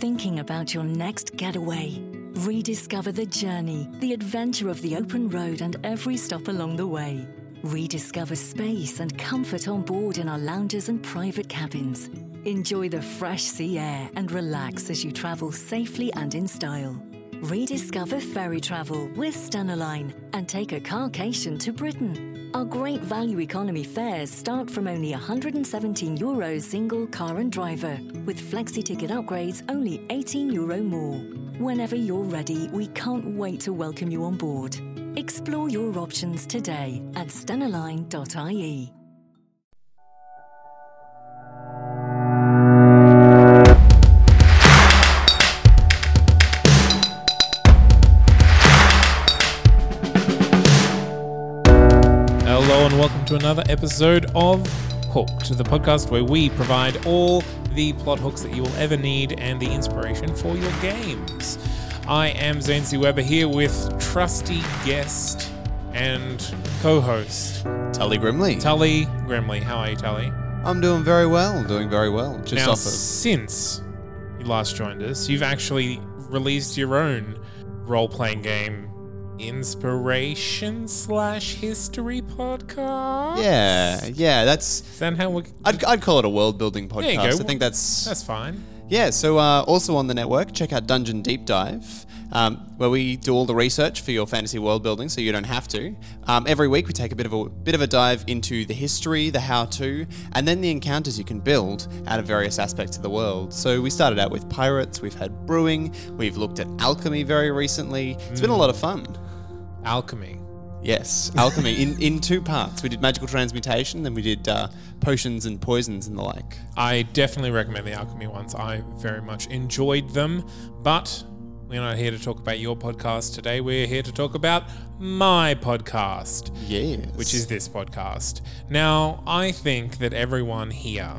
thinking about your next getaway? Rediscover the journey, the adventure of the open road, and every stop along the way. Rediscover space and comfort on board in our lounges and private cabins. Enjoy the fresh sea air and relax as you travel safely and in style. Rediscover ferry travel with Stena Line and take a carcation to Britain. Our great value economy fares start from only 117 euros single car and driver, with flexi ticket upgrades only 18 euro more. Whenever you're ready, we can't wait to welcome you on board. Explore your options today at stenaline.ie. and welcome to another episode of Hooked, the podcast where we provide all the plot hooks that you will ever need and the inspiration for your games. I am Zane C. Weber here with trusty guest and co-host Tully Grimley. Tully Grimley. How are you, Tully? I'm doing very well, doing very well. Just now, off of since you last joined us, you've actually released your own role-playing game inspiration slash history podcast. Yeah, yeah, that's Is that how we? I'd, I'd call it a world building There you podcast. go. I think that's, That's fine. yeah. So uh, also on the network, check out Dungeon Deep Dive, um, where we do all the research for your fantasy world building, so you don't have to. Um, every week we take a bit of a bit of a dive into the history, the how-to, and then the encounters you can build out of various aspects of the world. So we started out with pirates, we've had brewing, we've looked at alchemy very recently. It's been a lot of fun. Alchemy. Yes, alchemy in, in two parts. We did magical transmutation, then we did uh, potions and poisons and the like. I definitely recommend the alchemy ones. I very much enjoyed them, but we're not here to talk about your podcast today. We're here to talk about my podcast, Yes. which is this podcast. Now, I think that everyone here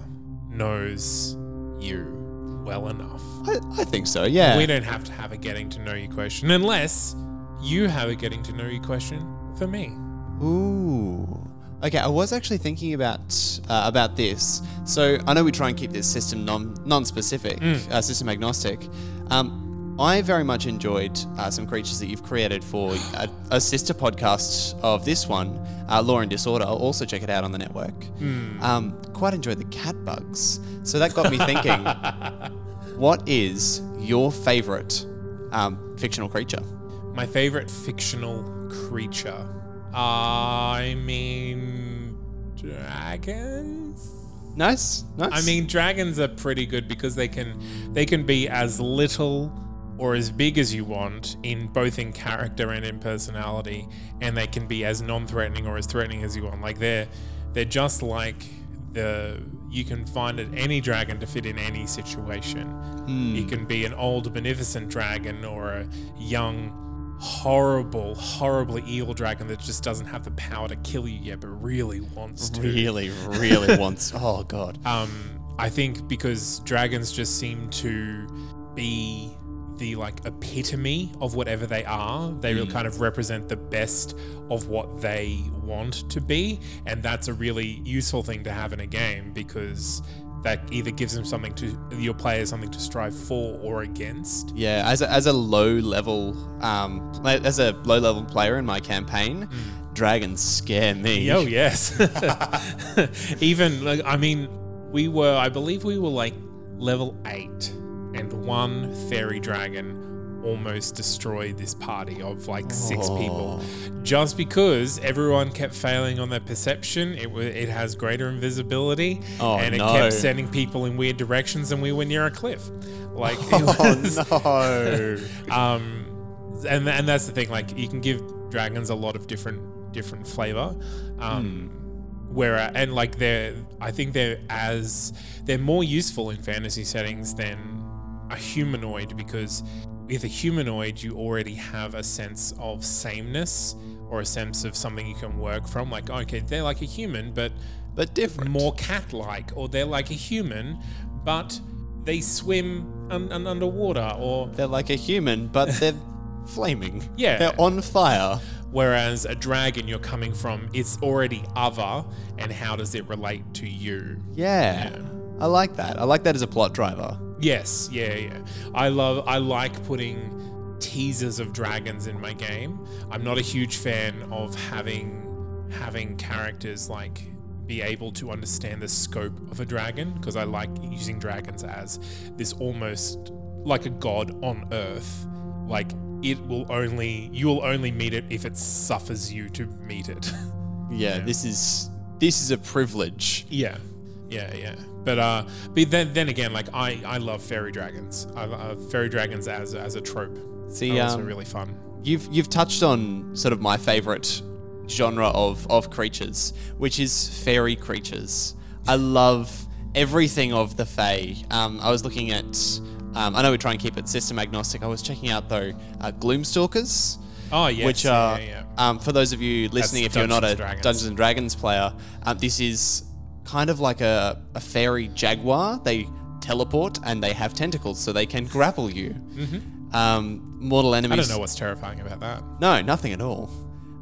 knows you well enough. I, I think so, yeah. We don't have to have a getting to know you question unless you have a getting to know you question for me. Ooh. Okay, I was actually thinking about uh, about this. So I know we try and keep this system non non specific, Mm. uh, system agnostic. Um, I very much enjoyed uh, some creatures that you've created for a, a sister podcast of this one, uh, Law and Disorder. I'll also check it out on the network. Hmm. Um, quite enjoyed the cat bugs. So that got me thinking. what is your favorite um, fictional creature? My favorite fictional creature. I mean, dragons. Nice, nice. I mean, dragons are pretty good because they can they can be as little or as big as you want in both in character and in personality, and they can be as non-threatening or as threatening as you want. Like they're they're just like the you can find it any dragon to fit in any situation. Hmm. You can be an old beneficent dragon or a young horrible horribly evil dragon that just doesn't have the power to kill you yet but really wants to really, really wants. Oh god. um, I think because dragons just seem to be the like epitome of whatever they are. They will kind of represent the best of what they want to be, and that's a really useful thing to have in a game because that either gives them something to your players something to strive for or against. Yeah, as a, as a low level, um, as a low level player in my campaign, dragons scare me. Oh yes. Even like I mean, we were I believe we were like level eight, and one fairy dragon almost destroyed this party of like six people, just because everyone kept failing on their perception. It wa it has greater invisibility, Oh, and it no. kept sending people in weird directions, and we were near a cliff. Like it was, Oh no! um, and and that's the thing. Like you can give dragons a lot of different different flavor. Um, Where and like they're, I think they're as they're more useful in fantasy settings than a humanoid because with a humanoid you already have a sense of sameness or a sense of something you can work from. Like okay, they're like a human, but but different. more cat-like, or they're like a human, but they swim un- un- underwater, or They're like a human, but they're flaming. Yeah. they're on fire. Whereas a dragon, you're coming from, it's already other, and how does it relate to you? Yeah. Yeah. I like that. I like that as a plot driver. Yes, yeah, yeah. I love. I like putting teasers of dragons in my game. I'm not a huge fan of having having characters like be able to understand the scope of a dragon because I like using dragons as this almost like a god on earth. Like it will only you will only meet it if it suffers you to meet it. Yeah, Yeah. this is this is a privilege. yeah. Yeah, yeah. But uh but then then again like I I love fairy dragons. I love fairy dragons as as a trope. See, They're also um, really fun. You've you've touched on sort of my favorite genre of of creatures, which is fairy creatures. I love everything of the fae. Um, I was looking at. Um, I know we try and keep it system agnostic. I was checking out though uh, Gloomstalkers, Oh yes, which are yeah, Um, for those of you listening, if you're not a Dungeons and Dragons. Dungeons and Dragons player, um, this is kind of like a, a fairy jaguar. They teleport and they have tentacles, so they can grapple you. Um, mortal enemies. Mm-hmm. I don't know what's terrifying about that. No, nothing at all.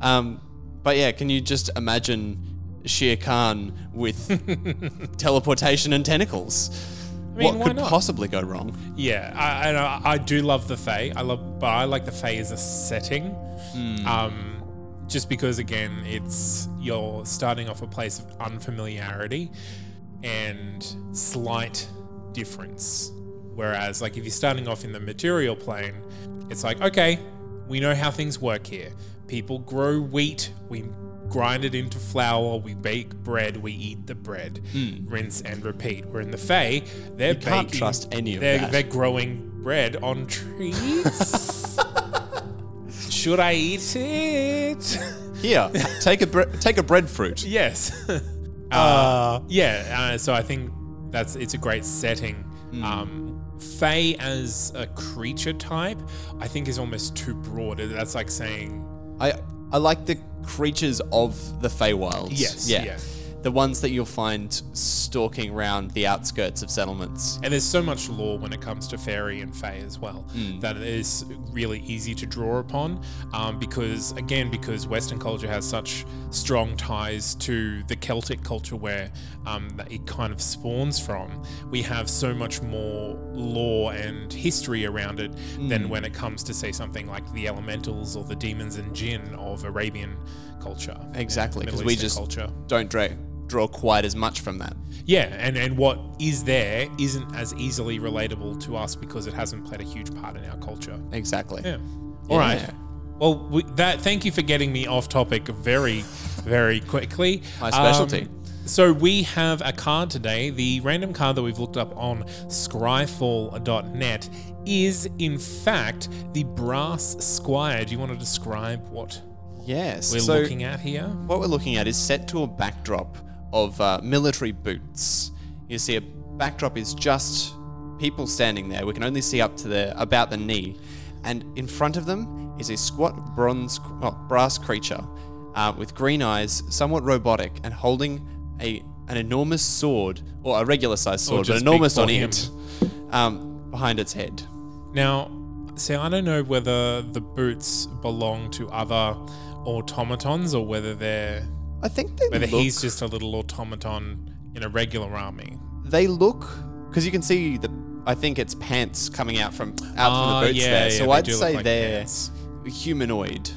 Um, but yeah, can you just imagine Shere Khan with teleportation and tentacles? mean, what could not? possibly go wrong? Yeah, I, I. I do love the Fae. I love, but I like the Fae as a setting. Um, just because again, it's you're starting off a place of unfamiliarity and slight difference. Whereas, like if you're starting off in the material plane, it's like okay, we know how things work here. People grow wheat. We grind it into flour. We bake bread. We eat the bread. Rinse and repeat. We're in the Fae. They're Hmm. You can't baking- trust any of they're, that. They're growing bread on trees. Should I eat it? Here, take a bre- take a breadfruit. yes. uh, yeah. Uh, so I think that's it's a great setting. Hmm. Um, Fae as a creature type, I think is almost too broad. That's like saying I I like the creatures of the Feywild. Yes, yeah. yeah. The ones that you'll find stalking around the outskirts of settlements. And there's so much lore when it comes to fairy and fae as well that it is really easy to draw upon. Um, because again, because Western culture has such strong ties to the Celtic culture where um, that it kind of spawns from, we have so much more lore and history around it than when it comes to say something like the elementals or the demons and jinn of Arabian culture. Exactly, because we Eastern just culture. don't dra- draw quite as much from that. Yeah, and, and what is there isn't as easily relatable to us because it hasn't played a huge part in our culture. Exactly. Yeah. All right. Yeah. Well, we, that. Thank you for getting me off topic very, very quickly. My specialty. Um, so we have a card today. The random card that we've looked up on scryfall.net is, in fact, the Brass Squire. Do you want to describe what Yes. we're so looking at here? what we're looking at is set to a backdrop of uh, military boots. You see, a backdrop is just people standing there. We can only see up to the about the knee, and in front of them is a squat bronze, oh, brass creature uh, with green eyes, somewhat robotic, and holding a an enormous sword or a regular sized sword, but enormous on it, um, behind its head. Now, see, I don't know whether the boots belong to other automatons or whether they're I think they whether look, he's just a little automaton in a regular army. they look because you can see the. I think it's pants coming out from out Ah, from the boots yeah, there. So they I'd say like they're pants. humanoid.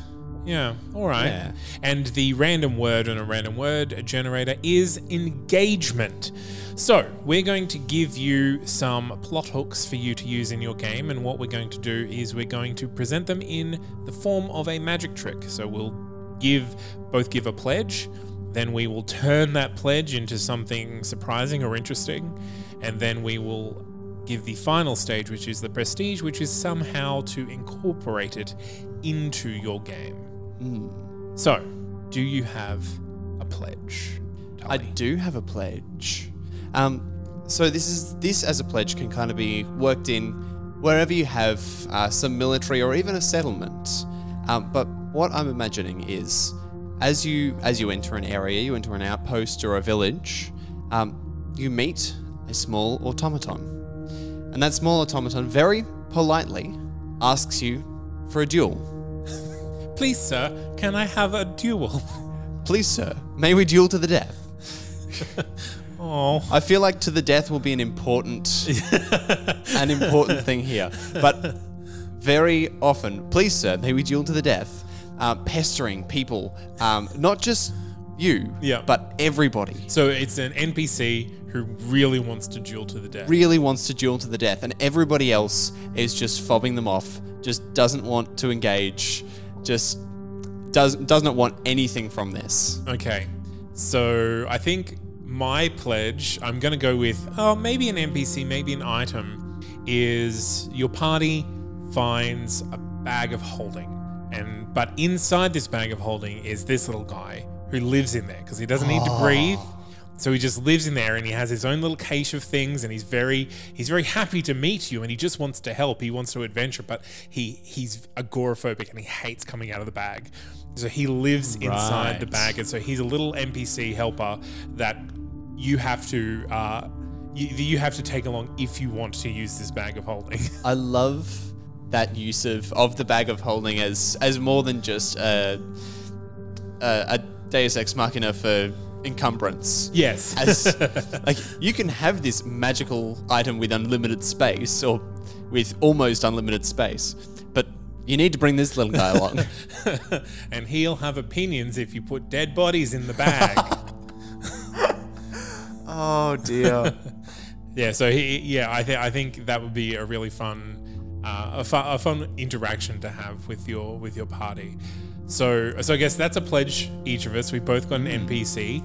Yeah, all right. Yeah. And the random word on a random word generator is engagement. So, we're going to give you some plot hooks for you to use in your game, and what we're going to do is we're going to present them in the form of a magic trick. So, we'll give both give a pledge, then we will turn that pledge into something surprising or interesting, and then we will give the final stage, which is the prestige, which is somehow to incorporate it into your game. So, do you have a pledge? I do have a pledge. Um, so this is this as a pledge can kind of be worked in wherever you have uh, some military or even a settlement. Um, but what I'm imagining is, as you as you enter an area, you enter an outpost or a village, um, you meet a small automaton, and that small automaton very politely asks you for a duel. Please, sir, can I have a duel? Please, sir, may we duel to the death? oh. I feel like to the death will be an important, an important thing here. But very often, please sir, may we duel to the death, uh, pestering people, um, not just you, Yeah. but everybody. So it's an NPC who really wants to duel to the death. Really wants to duel to the death, and everybody else is just fobbing them off. Just doesn't want to engage. Just does does not want anything from this. Okay. So I think my pledge, I'm going to go with, oh, maybe an NPC, maybe an item, is your party finds a bag of holding. And but inside this bag of holding is this little guy who lives in there because he doesn't need to breathe. So he just lives in there and he has his own little cache of things and he's very he's very happy to meet you and he just wants to help. He wants to adventure, but he he's agoraphobic and he hates coming out of the bag. So he lives inside the bag and so he's a little NPC helper that you have to uh, you, you have to take along if you want to use this bag of holding. I love that use of, of the bag of holding as as more than just a, a, a Deus Ex Machina for encumbrance. yes. As like you can have this magical item with unlimited space or with almost unlimited space, but you need to bring this little guy along. and he'll have opinions if you put dead bodies in the bag. oh dear. yeah, so he, yeah, I think I think that would be a really fun, uh, a, fun, a fun interaction to have with your with your party. So, so I guess that's a pledge. Each of us, We've both got an NPC.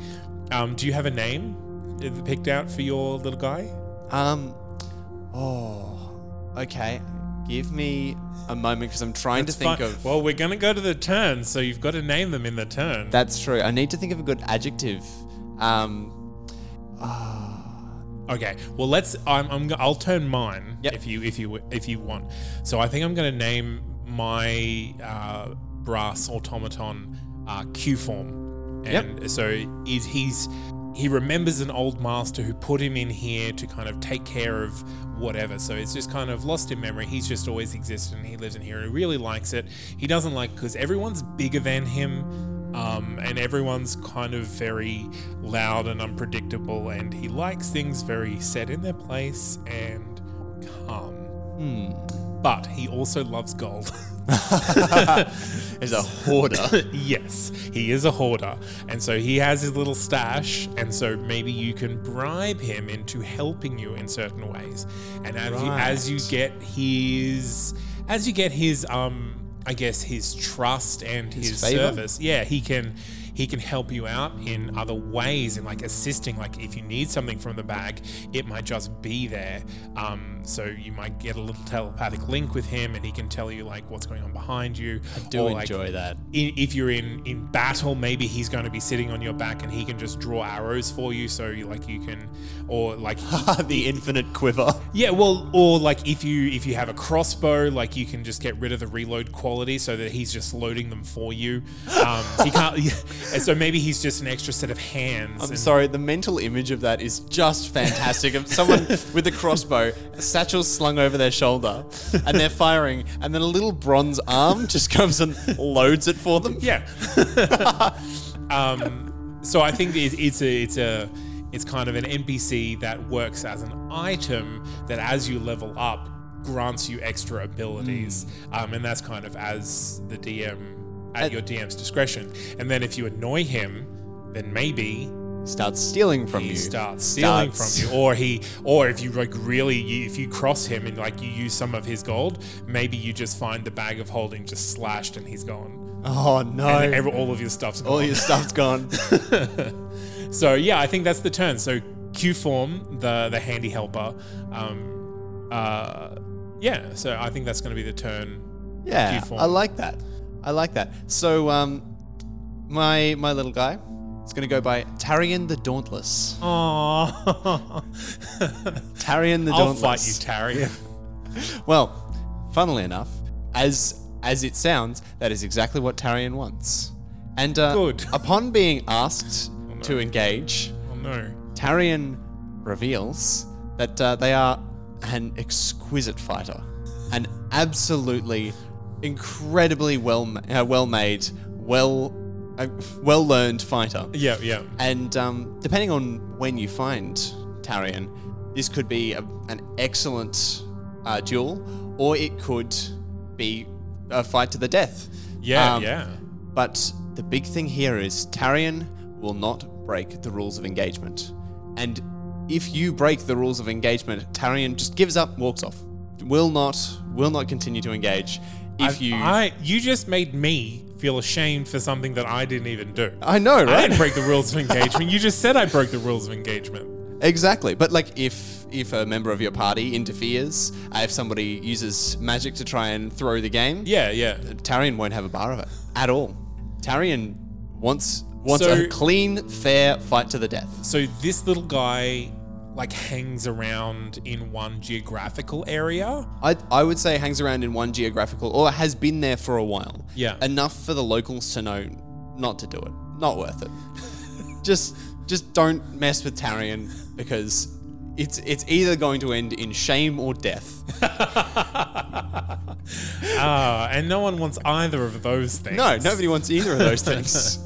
Um, do you have a name uh, picked out for your little guy? Um. Oh. Okay. Give me a moment because I'm trying to think Fine. of. Well, we're gonna go to the turn, so you've got to name them in the turn. That's true. I need to think of a good adjective. Um. Okay. Well, let's. I'm. I'm I'll turn mine Yep. if you. If you. If you want. So I think I'm going to name my uh, brass automaton uh, Q form. And so is he's he remembers an old master who put him in here to kind of take care of whatever. So it's just kind of lost in memory. He's just always existed and he lives in here and he really likes it. He doesn't like because everyone's bigger than him. Um, and everyone's kind of very loud and unpredictable, and he likes things very set in their place and calm. But he also loves gold. Is a hoarder. yes, he is a hoarder. And so he has his little stash. And so maybe you can bribe him into helping you in certain ways. And as, you, as you get his, as you get his, um, I guess his trust and his, favour? service, yeah, he can. He can help you out in other ways, in like assisting. Like if you need something from the bag, it might just be there. Um, so you might get a little telepathic link with him, and he can tell you like what's going on behind you. I do enjoy that. i- if you're in in battle, maybe he's going to be sitting on your back and he can just draw arrows for you. So you like you can, or like the infinite quiver. yeah, well, or like if you if you have a crossbow, like you can just get rid of the reload quality so that he's just loading them for you. Um, he can't, and so maybe he's just an extra set of hands. I'm and- sorry, the mental image of that is just fantastic. Of someone with a crossbow, a satchel slung over their shoulder, and they're firing, and then a little bronze arm just comes and loads it for them. Yeah. um, so I think it, it's a it's a it's kind of an NPC that works as an item that as you level up grants you extra abilities, um, and that's kind of as the DM at your DM's discretion. And then if you annoy him, then maybe Starts stealing from he you. starts stealing Starts- from you, or he, or if you like really, you, if you cross him and like you use some of his gold, maybe you just find the bag of holding just slashed and he's gone Oh no! and every, all of your stuff's gone. All your stuff's gone. so yeah, I think that's the turn. So Q form, the the handy helper. Um, uh, yeah. So I think that's going to be the turn. Yeah. I like that. I like that. So, um, my my little guy is going to go by Tarian the Dauntless. Aww. Tarian the I'll Dauntless. fight you, Tarian. Well, funnily enough, as as it sounds, that is exactly what Tarian wants. And uh, Good. upon being asked to engage, Oh no. Tarian reveals that uh, they are an exquisite fighter, an absolutely incredibly well uh, well made, well a well learned fighter. Yeah, yeah. And um, depending on when you find Tarion, this could be a, an excellent uh, duel, or it could be a fight to the death. Yeah, Um, yeah. But the big thing here is Tarion will not break the rules of engagement. And if you break the rules of engagement, Tarion just gives up, walks off. Will not will not continue to engage. If I, you I, you just made me feel ashamed for something that I didn't even do. I know, I right? didn't break the rules of engagement. You just said I broke the rules of engagement. Exactly, but like if if a member of your party interferes, uh, if somebody uses magic to try and throw the game, Yeah, yeah. Tarion won't have a bar of it at all. Tarion wants wants So- a clean, fair fight to the death. So this little guy like hangs around in one geographical area. I I would say hangs around in one geographical or has been there for a while. Yeah. enough for the locals to know not to do it. Not worth it. just just don't mess with Tarion because. It's, it's either going to end in shame or death. Ah, and no one wants either of those things. No, nobody wants either of those things.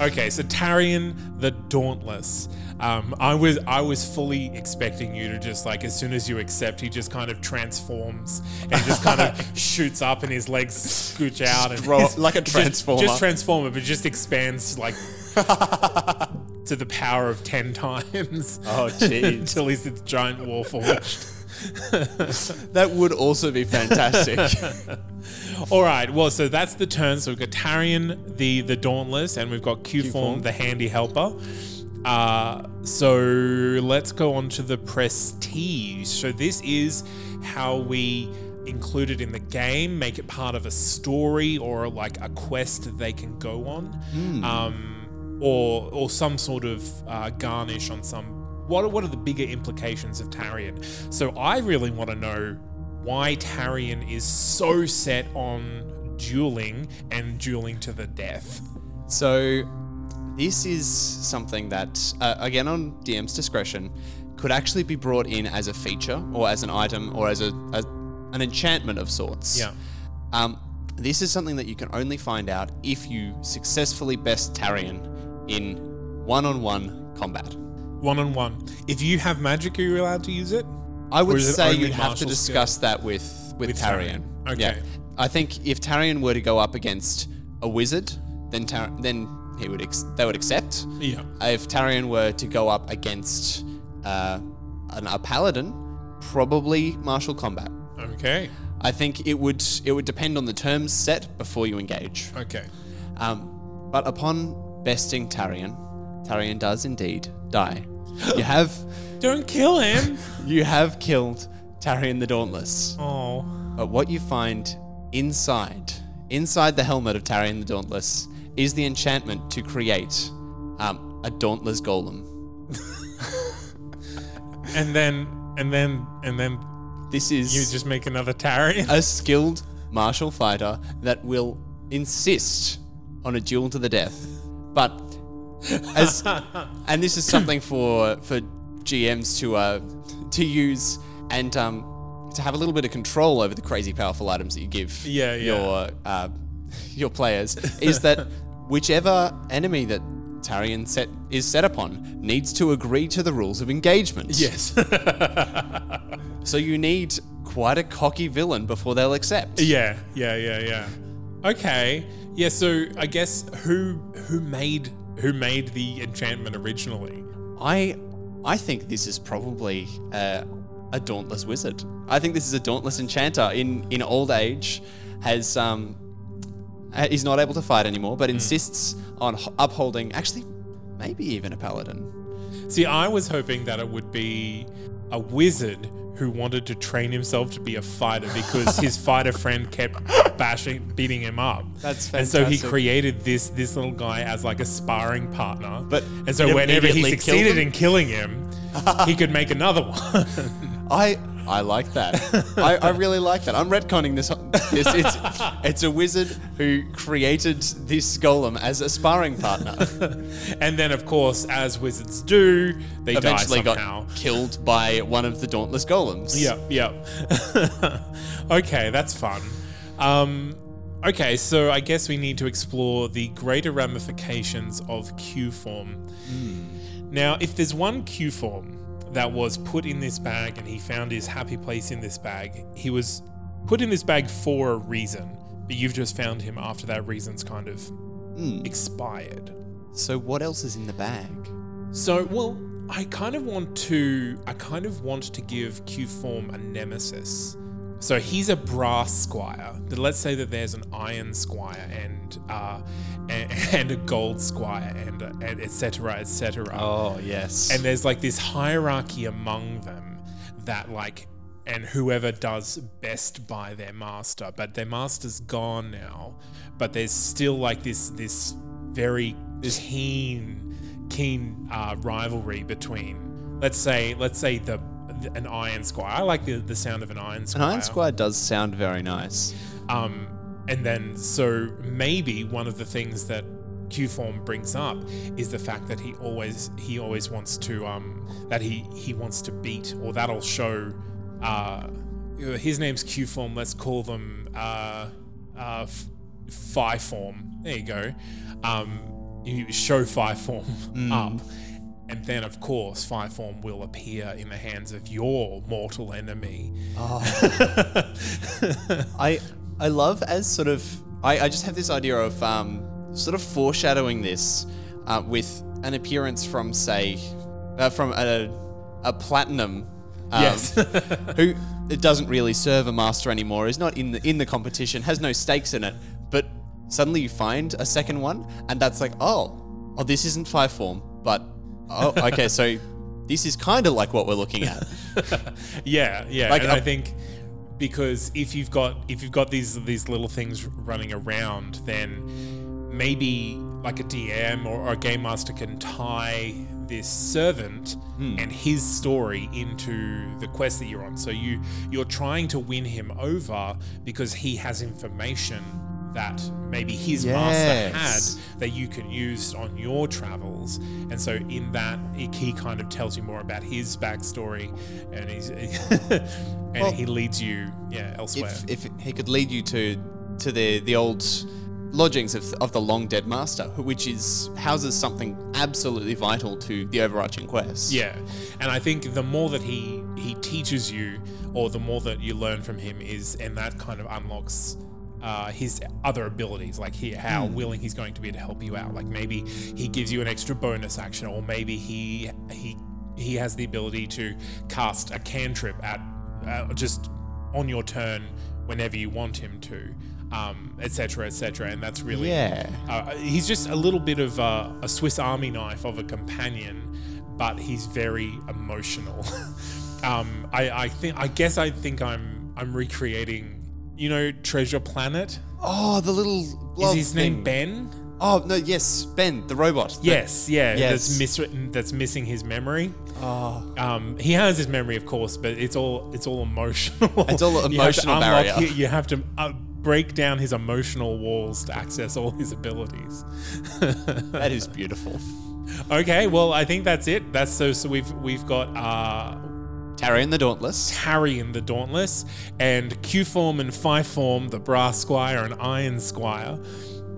Okay, so Tarion the Dauntless. Um, I was I was fully expecting you to just like as soon as you accept, he just kind of transforms and just kind of shoots up and his legs scooch out and up like a just- transformer. Just, transformer, but just expands like to the power of ten times. Oh, jeez. until he's this giant warforged. That would also be fantastic. All right, well, so that's the turn. So we've got Tarion, the the Dauntless, and we've got Q-Form, Q-Form. the handy helper. Uh, so let's go on to the Prestige. So this is how we include it in the game, make it part of a story or like a quest that they can go on, um, or or some sort of uh, garnish on some. What are, what are the bigger implications of Tarion? So I really want to know why Tarion is so set on dueling and dueling to the death. so, this is something that, uh, again, on DM's discretion, could actually be brought in as a feature or as an item or as a, a an enchantment of sorts. Yeah. Um, this is something that you can only find out if you successfully best Tarion in one-on-one combat. One on one. If you have magic, are you allowed to use it? I would Or is it say you'd have to discuss that with with, With Tarion. Tarion. Okay. Yeah. I think if Tarion were to go up against a wizard, then Tar- then he would ex- they would accept. Yeah. If Tarion were to go up against uh, an, a paladin, probably martial combat. Okay. I think it would it would depend on the terms set before you engage. Okay. Um, but upon besting Tarion, Tarion does indeed die. You have Don't kill him. you have killed Tarion the Dauntless. oh. But what you find inside, inside the helmet of Tarion the Dauntless, is the enchantment to create um, a Dauntless Golem. And then and then and then This is you just make another Tarion. a skilled martial fighter that will insist on a duel to the death. But as and this is something for for GMs to uh, to use and um, to have a little bit of control over the crazy powerful items that you give Yeah, yeah. your uh, your players is that whichever enemy that Tarion set is set upon needs to agree to the rules of engagement. yes. So you need quite a cocky villain before they'll accept. yeah. Yeah. Yeah. Yeah. Okay. Yeah. So I guess who who made who made the enchantment originally? I I think this is probably uh, a dauntless wizard. I think this is a dauntless enchanter in in old age has um Uh, is not able to fight anymore, but hmm. insists on upholding actually maybe even a paladin. See, I was hoping that it would be a wizard who wanted to train himself to be a fighter because his fighter friend kept bashing, beating him up. That's fantastic. And so he created this this little guy as like a sparring partner. But and so whenever he succeeded in killing him, he could make another one. I I like that. I, I really like that. I'm retconning this. this it's, it's a wizard who created this golem as a sparring partner. and then, of course, as wizards do, they Eventually got killed by one of the dauntless golems. Yep, yep. okay, that's fun. Um, Okay, so I guess we need to explore the greater ramifications of Q form. Now, if there's one Q form that was put in this bag and he found his happy place in this bag, he was put in this bag for a reason, but you've just found him after that reason's kind of hmm. expired. So what else is in the bag? So, well, I kind of want to I kind of want to give Q form a nemesis. So he's a brass squire. Let's say that there's an iron squire and uh, and, and a gold squire and uh, and etc. etc. Oh yes. And there's like this hierarchy among them that like and whoever does best by their master, but their master's gone now. But there's still like this this very keen keen uh, rivalry between let's say let's say the an iron squire. I like the, the sound of an iron squire. An. Iron Squire does sound very nice. Um, and then, so maybe one of the things that Q form brings up is the fact that he always he always wants to um, that he he wants to beat, or that'll show. Uh, his name's Q form. Let's call them uh, uh, Phi form. There you go. Um, you show Phi form up. And then, of course, Phi form will appear in the hands of your mortal enemy. I I love as sort of I, I just have this idea of um, sort of foreshadowing this uh, with an appearance from say uh, from a a platinum. Um, Yes. who it doesn't really serve a master anymore, is not in the in the competition, has no stakes in it, but suddenly you find a second one, and that's like, oh, oh, this isn't five form, but oh, okay, so this is kind of like what we're looking at. Yeah, yeah. Like and I think because if you've got if you've got these these little things running around, then maybe like a DM or, or a game master can tie this servant Hmm. and his story into the quest that you're on. So you you're trying to win him over because he has information that maybe his master had that you can use on your travels. And so in that, he kind of tells you more about his backstory, and he's and Well, he leads you yeah elsewhere. if, if he could lead you to to the the old lodgings of, of the long dead master, which is houses something absolutely vital to the overarching quest. yeah, and I think the more that he he teaches you, or the more that you learn from him, is and that kind of unlocks. Uh, his other abilities, like he, how willing he's going to be to help you out. Like maybe he gives you an extra bonus action, or maybe he he he has the ability to cast a cantrip at uh, just on your turn whenever you want him to, um, etc. etc. And that's really Yeah. Uh, he's just a little bit of a, a Swiss Army knife of a companion, but he's very emotional. um, I, I think I guess I think I'm I'm recreating. You know, Treasure Planet. Oh, the little Is his name thing. Ben? Oh no, yes, Ben, the robot. Yes, yeah. Yes. That's miswritten. That's missing his memory. Oh, Um, he has his memory, of course, but it's all it's all emotional. It's all You have to emotional unlock- barrier. You, you have to uh, break down his emotional walls to access all his abilities. that is beautiful. okay, well, I think that's it. That's so. So we've we've got uh, Tarion the Dauntless. Harry and the Dauntless, and Q form and Phi form, the Brass Squire and Iron Squire.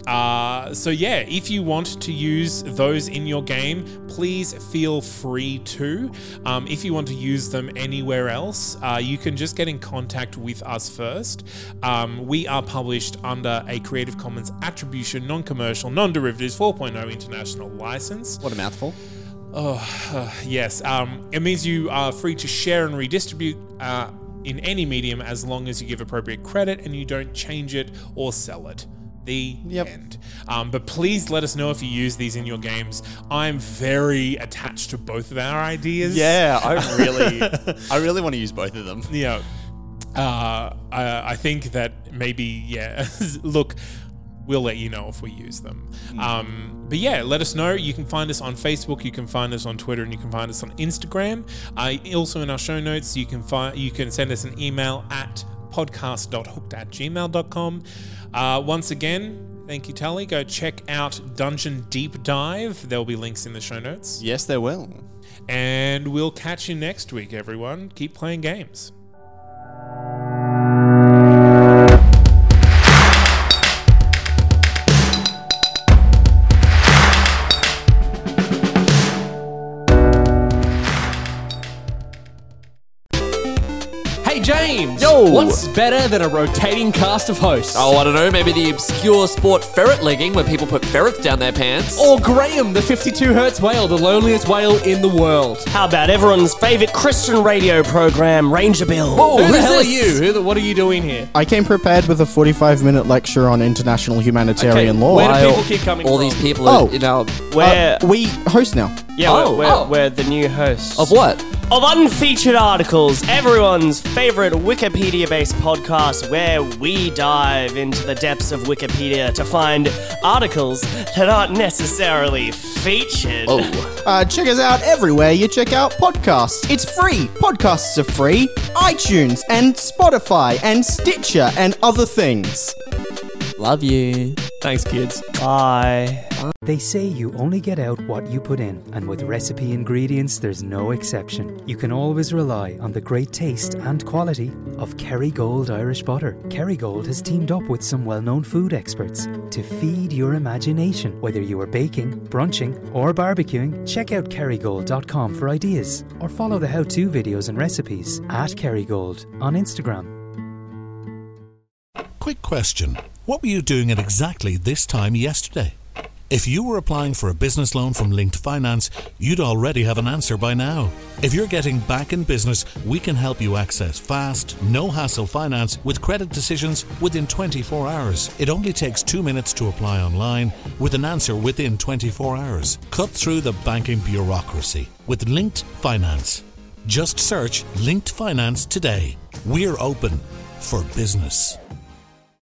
Uh, so yeah, if you want to use those in your game, please feel free to. Um, if you want to use them anywhere else, uh, you can just get in contact with us first. Um, we are published under a Creative Commons Attribution, Non-Commercial, Non-Derivatives 4.0 International License. What a mouthful. Uh, yes, um, it means you are free to share and redistribute uh, in any medium as long as you give appropriate credit and you don't change it or sell it. The Yep. end. Um, but please let us know if you use these in your games. I'm very attached to both of our ideas. Yeah, I really, I really want to use both of them. Yeah. Uh, I, I think that maybe, yeah. Look, we'll let you know if we use them. Um, but yeah, let us know. You can find us on Facebook, you can find us on Twitter, and you can find us on Instagram. Uh, also, in our show notes, you can find you can send us an email at podcast.hooked at gmail.com. Uh, once again, thank you, Tally. Go check out Dungeon Deep Dive. There'll be links in the show notes. Yes, there will. And we'll catch you next week, everyone. Keep playing games. Better than a rotating cast of hosts? Oh, I don't know. Maybe the obscure sport ferret legging where people put ferrets down their pants. Or Graham, the 52 hertz whale, the loneliest whale in the world. How about everyone's favourite Christian radio program, Ranger Bill? Oh, Who the who's hell this? are you? Who the, what are you doing here? I came prepared with a 45 minute lecture on international humanitarian law. Where do people all- keep coming All from? these people, Oh. you know, We're, Uh, we host now. yeah, Oh, we're, we're, oh. we're the new hosts. of what? Of Unfeatured Articles, everyone's favourite Wikipedia based podcast where we dive into the depths of Wikipedia to find articles that aren't necessarily featured. Oh, Uh, check us out everywhere you check out podcasts. It's free. Podcasts are free. iTunes and Spotify and Stitcher and other things. Love you. Thanks, kids. Bye. They say you only get out what you put in, and with recipe ingredients, there's no exception. You can always rely on the great taste and quality of Kerrygold Irish Butter. Kerrygold has teamed up with some well known food experts to feed your imagination. Whether you are baking, brunching, or barbecuing, check out kerrygold.com for ideas, or follow the how to videos and recipes at Kerrygold on Instagram. Quick question. What were you doing at exactly this time yesterday? If you were applying for a business loan from Linked Finance, you'd already have an answer by now. If you're getting back in business, we can help you access fast, no hassle finance with credit decisions within 24 hours. It only takes two minutes to apply online with an answer within 24 hours. Cut through the banking bureaucracy with Linked Finance. Just search Linked Finance today. We're open for business.